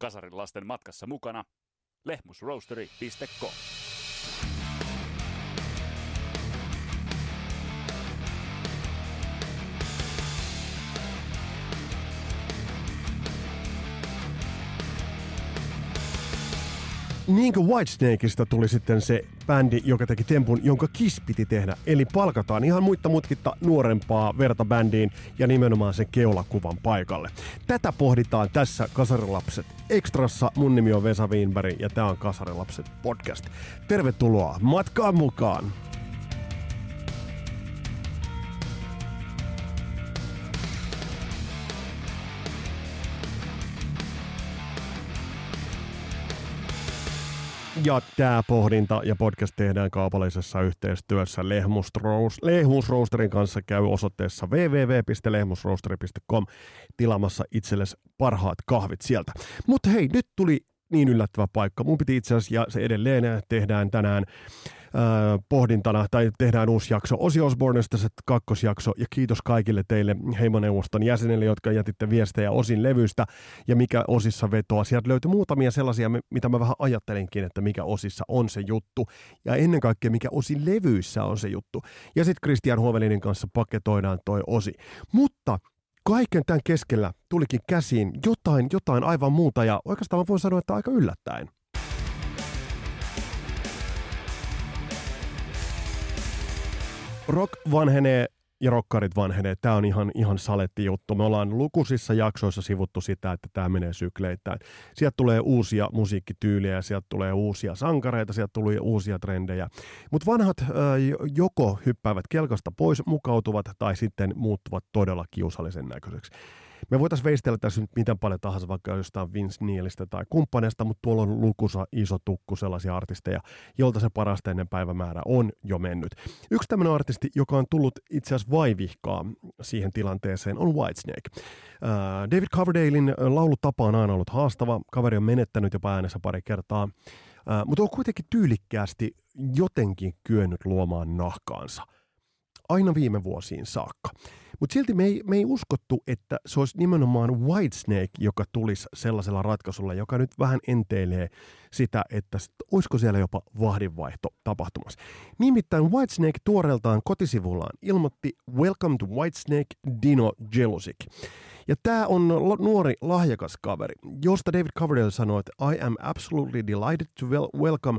Kasarin lasten matkassa mukana lehmusroastery.com. niin kuin Whitesnakeista tuli sitten se bändi, joka teki tempun, jonka Kiss piti tehdä. Eli palkataan ihan muitta mutkitta nuorempaa verta bändiin ja nimenomaan sen keulakuvan paikalle. Tätä pohditaan tässä Kasarilapset Extrassa. Mun nimi on Vesa Wienberg ja tää on Kasarilapset podcast. Tervetuloa matkaan mukaan! Ja tämä pohdinta ja podcast tehdään kaupallisessa yhteistyössä Lehmusroosterin kanssa. Käy osoitteessa www.lehmusroosteri.com tilamassa itsellesi parhaat kahvit sieltä. Mutta hei, nyt tuli niin yllättävä paikka. Mun piti itse asiassa, ja se edelleen tehdään tänään, pohdintana, tai tehdään uusi jakso Osi Osbornesta, se kakkosjakso, ja kiitos kaikille teille Heimoneuvoston jäsenille, jotka jätitte viestejä Osin levystä, ja mikä Osissa vetoa. Sieltä löytyi muutamia sellaisia, mitä mä vähän ajattelinkin, että mikä Osissa on se juttu, ja ennen kaikkea mikä Osin levyissä on se juttu. Ja sitten Christian Huovelinin kanssa paketoidaan toi Osi. Mutta kaiken tämän keskellä tulikin käsiin jotain, jotain aivan muuta, ja oikeastaan mä voin sanoa, että aika yllättäen. Rock vanhenee ja rokkarit vanhenee. Tämä on ihan, ihan saletti juttu. Me ollaan lukuisissa jaksoissa sivuttu sitä, että tämä menee sykleittäin. Sieltä tulee uusia musiikkityyliä, sieltä tulee uusia sankareita, sieltä tulee uusia trendejä. Mutta vanhat äh, joko hyppäävät kelkasta pois, mukautuvat tai sitten muuttuvat todella kiusallisen näköiseksi. Me voitaisiin veistellä tässä nyt miten paljon tahansa vaikka jostain Vince Neilistä tai kumppaneista, mutta tuolla on lukuisa iso tukku sellaisia artisteja, jolta se parasta ennen päivämäärä on jo mennyt. Yksi tämmöinen artisti, joka on tullut itse asiassa vaivihkaa siihen tilanteeseen, on Whitesnake. David Coverdalein laulutapa on aina ollut haastava. Kaveri on menettänyt jopa äänessä pari kertaa. Mutta on kuitenkin tyylikkäästi jotenkin kyennyt luomaan nahkaansa. Aina viime vuosiin saakka. Mutta silti me ei, me ei uskottu, että se olisi nimenomaan Whitesnake, joka tulisi sellaisella ratkaisulla, joka nyt vähän enteilee sitä, että olisiko siellä jopa vahdinvaihto tapahtumassa. Nimittäin Whitesnake tuoreeltaan kotisivullaan ilmoitti Welcome to Whitesnake Dino Jelusic. Ja tämä on nuori lahjakas kaveri, josta David Coverdale sanoi, että I am absolutely delighted to welcome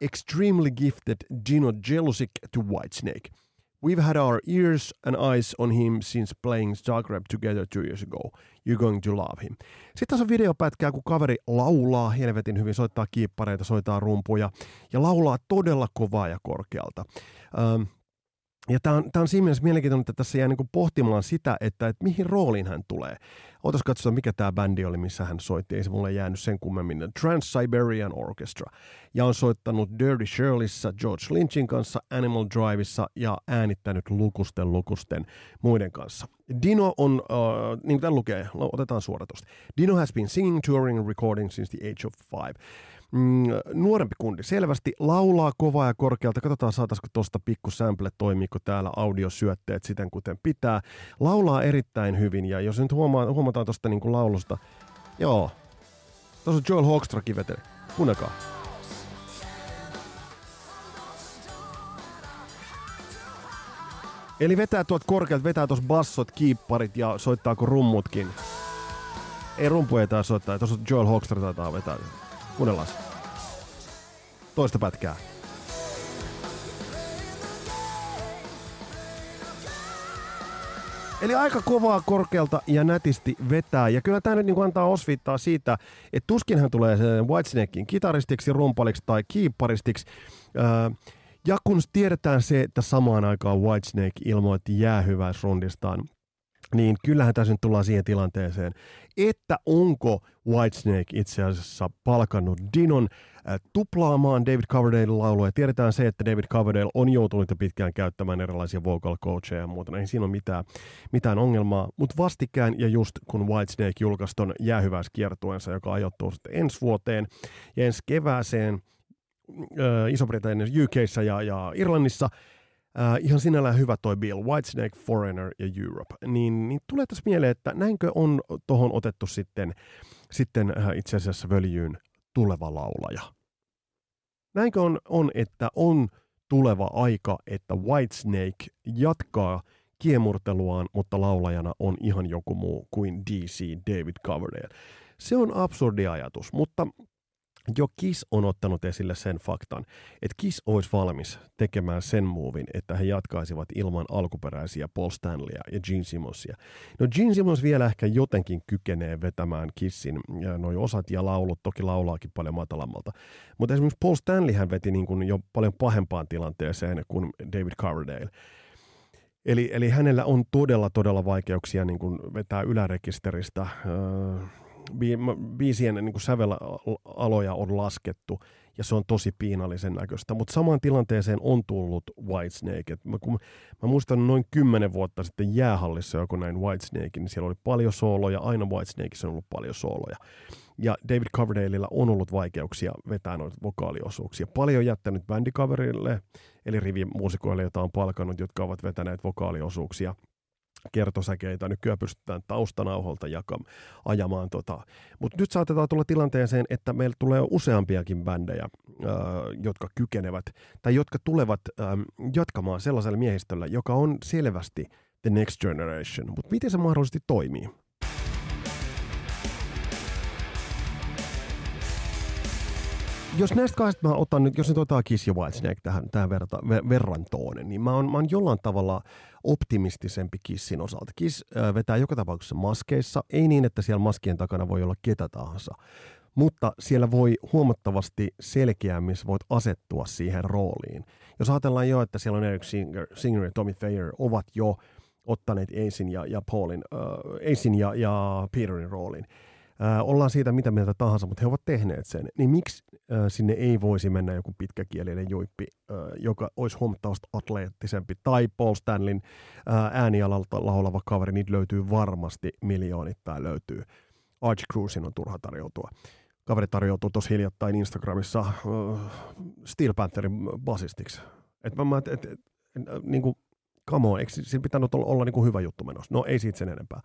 extremely gifted Dino Jelusic to Whitesnake – We've had our ears and eyes on him since playing Zagreb together two years ago. You're going to love him. Sitten tässä on videopätkää, kun kaveri laulaa helvetin hyvin, soittaa kiippareita, soittaa rumpuja ja laulaa todella kovaa ja korkealta. Um, ja tämä on, on siinä mielessä mielenkiintoinen, että tässä jää niin pohtimaan sitä, että, että mihin rooliin hän tulee. Otas katsoa, mikä tämä bändi oli, missä hän soitti. Ei se mulle jäänyt sen kummemmin. Trans-Siberian Orchestra. Ja on soittanut Dirty Shirleyssä George Lynchin kanssa, Animal Driveissa ja äänittänyt lukusten lukusten muiden kanssa. Dino on, uh, niin kuin tämän lukee, otetaan suoratusta. Dino has been singing, touring recording since the age of five mm, nuorempi kundi selvästi laulaa kovaa ja korkealta. Katsotaan saataisiko tuosta pikku sample, toimiiko täällä audiosyötteet siten kuten pitää. Laulaa erittäin hyvin ja jos nyt huomaa, huomataan tuosta niin laulusta, joo, tuossa on Joel Hawkstrakin veteli. Kuunnelkaa. Eli vetää tuot korkeat, vetää tuossa bassot, kiipparit ja soittaako rummutkin. Ei rumpuja tää soittaa, tuossa Joel Hawkstra taitaa vetää. Kuunnellaan. Toista pätkää. Eli aika kovaa korkealta ja nätisti vetää. Ja kyllä tämä nyt niin antaa osviittaa siitä, että tuskin hän tulee Whitesnakein kitaristiksi, rumpaliksi tai kiipparistiksi. Öö, ja kun tiedetään se, että samaan aikaan Whitesnake ilmoitti jäähyväisrundistaan niin kyllähän tässä nyt tullaan siihen tilanteeseen, että onko Whitesnake itse asiassa palkannut Dinon äh, tuplaamaan David Coverdale laulua. tiedetään se, että David Coverdale on joutunut jo pitkään käyttämään erilaisia vocal coacheja ja muuta. Ei siinä ole mitään, mitään ongelmaa. Mutta vastikään ja just kun Whitesnake julkaisi ton jäähyväiskiertueensa, joka ajoittuu sitten ensi vuoteen ja ensi kevääseen, äh, Iso-Britanniassa, UKissa ja, ja Irlannissa – Uh, ihan sinällään hyvä toi Bill, Whitesnake, Foreigner ja Europe. Niin, niin tulee tässä mieleen, että näinkö on tuohon otettu sitten sitten äh, itse asiassa völjyyn tuleva laulaja. Näinkö on, on, että on tuleva aika, että Whitesnake jatkaa kiemurteluaan, mutta laulajana on ihan joku muu kuin DC David Coverdale. Se on absurdi ajatus, mutta jo Kiss on ottanut esille sen faktan, että Kiss olisi valmis tekemään sen muuvin, että he jatkaisivat ilman alkuperäisiä Paul Stanleya ja Gene Simmonsia. No Gene Simmons vielä ehkä jotenkin kykenee vetämään Kissin noi osat ja laulut, toki laulaakin paljon matalammalta. Mutta esimerkiksi Paul Stanley hän veti niin kuin jo paljon pahempaan tilanteeseen kuin David Coverdale. Eli, eli hänellä on todella, todella vaikeuksia niin kuin vetää ylärekisteristä. Öö, biisien niin kuin sävelaloja on laskettu ja se on tosi piinallisen näköistä. Mutta samaan tilanteeseen on tullut Whitesnake. Mä, kun mä muistan noin kymmenen vuotta sitten jäähallissa joku näin Whitesnake, niin siellä oli paljon sooloja, aina Whitesnakeissa on ollut paljon sooloja. Ja David Coverdaleilla on ollut vaikeuksia vetää noita vokaaliosuuksia. Paljon jättänyt bändikaverille, eli rivimuusikoille, joita on palkannut, jotka ovat vetäneet vokaaliosuuksia – kertosäkeitä. Nykyään pystytään taustanauholta jaka, ajamaan. Tota. Mutta nyt saatetaan tulla tilanteeseen, että meillä tulee useampiakin bändejä, äh, jotka kykenevät tai jotka tulevat äh, jatkamaan sellaisella miehistöllä, joka on selvästi the next generation. Mutta miten se mahdollisesti toimii? Jos näistä kahdesta mä otan nyt, jos nyt otetaan Kiss ja Whitesnake tähän, tähän verta, verrantoon, niin mä oon, mä oon jollain tavalla optimistisempi Kissin osalta. Kiss äh, vetää joka tapauksessa maskeissa, ei niin, että siellä maskien takana voi olla ketä tahansa, mutta siellä voi huomattavasti selkeämmin voit asettua siihen rooliin. Jos ajatellaan jo, että siellä on Eric Singer, Singer ja Tommy Thayer ovat jo ottaneet Aisin ja, ja Paulin, äh, Aisin ja, ja Peterin roolin, Ollaan siitä mitä mieltä tahansa, mutta he ovat tehneet sen, niin miksi sinne ei voisi mennä joku pitkäkielinen juippi, joka olisi huomattavasti atleettisempi, tai Paul Stanlin äänialalta laulava kaveri, niitä löytyy varmasti miljoonittain löytyy. Archie Cruisin on turha tarjoutua. Kaveri tarjoutuu tosi hiljattain Instagramissa Steel Pantherin basistiksi. Et mä, et, et, et, niin kuin come on, eikö siinä pitänyt olla, olla niin kuin hyvä juttu menossa? No ei siitä sen enempää.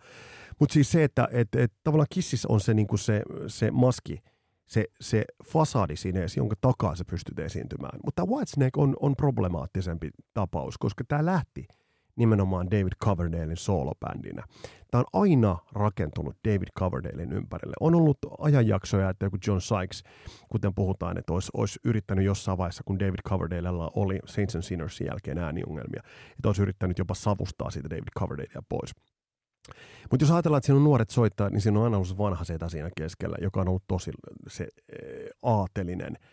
Mutta siis se, että et, et, tavallaan Kississä on se, niin kuin se, se maski, se, se fasadi siinä, jonka takaa se pystyt esiintymään. Mutta Whitesnake on, on problemaattisempi tapaus, koska tämä lähti – nimenomaan David Coverdalein soolobändinä. Tämä on aina rakentunut David Coverdalein ympärille. On ollut ajanjaksoja, että joku John Sykes, kuten puhutaan, että olisi, olisi yrittänyt jossain vaiheessa, kun David Coverdalella oli Saints and Sinnersin jälkeen ääniongelmia, että olisi yrittänyt jopa savustaa siitä David Coverdalea pois. Mutta jos ajatellaan, että siinä on nuoret soittaa, niin siinä on aina ollut vanha setä siinä keskellä, joka on ollut tosi se aatelinen –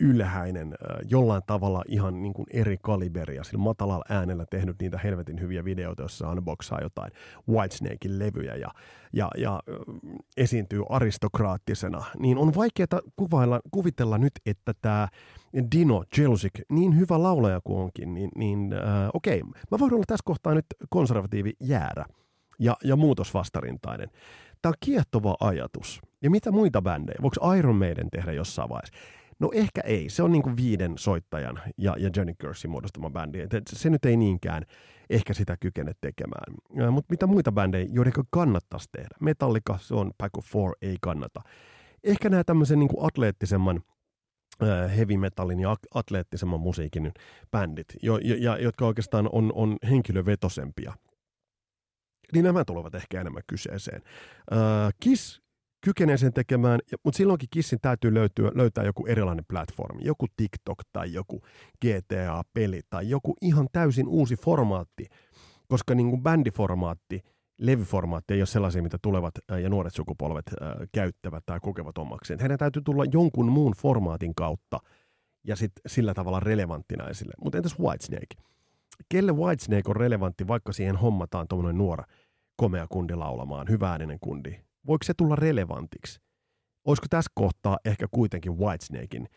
ylhäinen, jollain tavalla ihan niin kuin eri kaliberia, sillä matalalla äänellä tehnyt niitä helvetin hyviä videoita, joissa unboxaa jotain Whitesnakein levyjä ja, ja, ja esiintyy aristokraattisena, niin on vaikeaa kuvailla, kuvitella nyt, että tämä Dino Jelsic, niin hyvä laulaja kuin onkin, niin, niin äh, okei, mä voin olla tässä kohtaa nyt konservatiivi jäärä ja, ja muutosvastarintainen. Tämä on kiehtova ajatus. Ja mitä muita bändejä? Voiko Iron Maiden tehdä jossain vaiheessa? No ehkä ei. Se on niin kuin viiden soittajan ja, ja Johnny Kersin muodostama bändi. Et se nyt ei niinkään ehkä sitä kykene tekemään. Mutta mitä muita bändejä, joiden kannattaisi tehdä? Metallica, se on Pack of Four, ei kannata. Ehkä nämä tämmöisen niin kuin atleettisemman heavy metallin ja atleettisemman musiikin bändit, jo, ja, jotka oikeastaan on, on henkilövetosempia, niin nämä tulevat ehkä enemmän kyseeseen. Kiss kykenee sen tekemään, mutta silloinkin Kissin täytyy löytyä, löytää joku erilainen platformi, joku TikTok tai joku GTA-peli tai joku ihan täysin uusi formaatti, koska niin kuin bändiformaatti, levyformaatti ei ole sellaisia, mitä tulevat ja nuoret sukupolvet äh, käyttävät tai kokevat omakseen. Heidän täytyy tulla jonkun muun formaatin kautta ja sit sillä tavalla relevanttina esille. Mutta entäs Whitesnake? Kelle Whitesnake on relevantti, vaikka siihen hommataan tuommoinen nuora komea kundi laulamaan, hyvääninen kundi, voiko se tulla relevantiksi? Olisiko tässä kohtaa ehkä kuitenkin Whitesnakein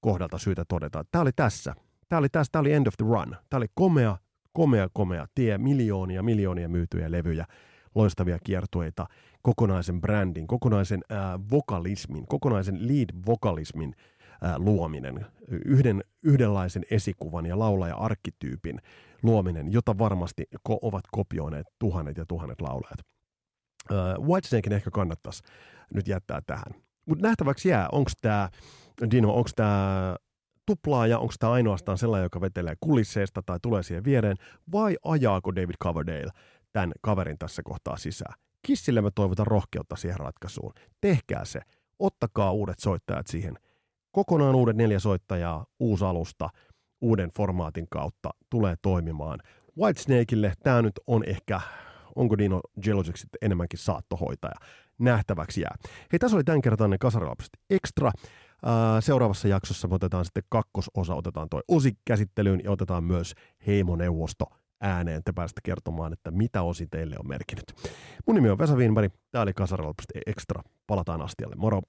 kohdalta syytä todeta, että tämä oli tässä. Tämä oli tässä, tämä oli end of the run. Tämä oli komea, komea, komea tie, miljoonia, miljoonia myytyjä levyjä, loistavia kiertueita, kokonaisen brändin, kokonaisen äh, vokalismin, kokonaisen lead-vokalismin äh, luominen, yhden, yhdenlaisen esikuvan ja laulaja-arkkityypin luominen, jota varmasti ko- ovat kopioineet tuhannet ja tuhannet laulajat. Whitesnakein ehkä kannattaisi nyt jättää tähän. Mutta nähtäväksi jää, onko tämä, Dino, onko tämä tuplaaja, onko tämä ainoastaan sellainen, joka vetelee kulisseista tai tulee siihen viereen, vai ajaako David Coverdale tämän kaverin tässä kohtaa sisään? Kissille me toivotan rohkeutta siihen ratkaisuun. Tehkää se. Ottakaa uudet soittajat siihen. Kokonaan uudet neljä soittajaa, uusi alusta, uuden formaatin kautta tulee toimimaan. Whitesnakeille tämä nyt on ehkä, onko Dino Jelosic sitten enemmänkin saattohoitaja. Nähtäväksi jää. Hei, tässä oli tämänkertainen Kasarilapset Extra. Seuraavassa jaksossa me otetaan sitten kakkososa, otetaan toi osi käsittelyyn ja otetaan myös heimoneuvosto ääneen. Te pääsette kertomaan, että mitä osi teille on merkinnyt. Mun nimi on Vesa Wienberg, tää oli Kasarilapset Extra. Palataan astialle. Moro!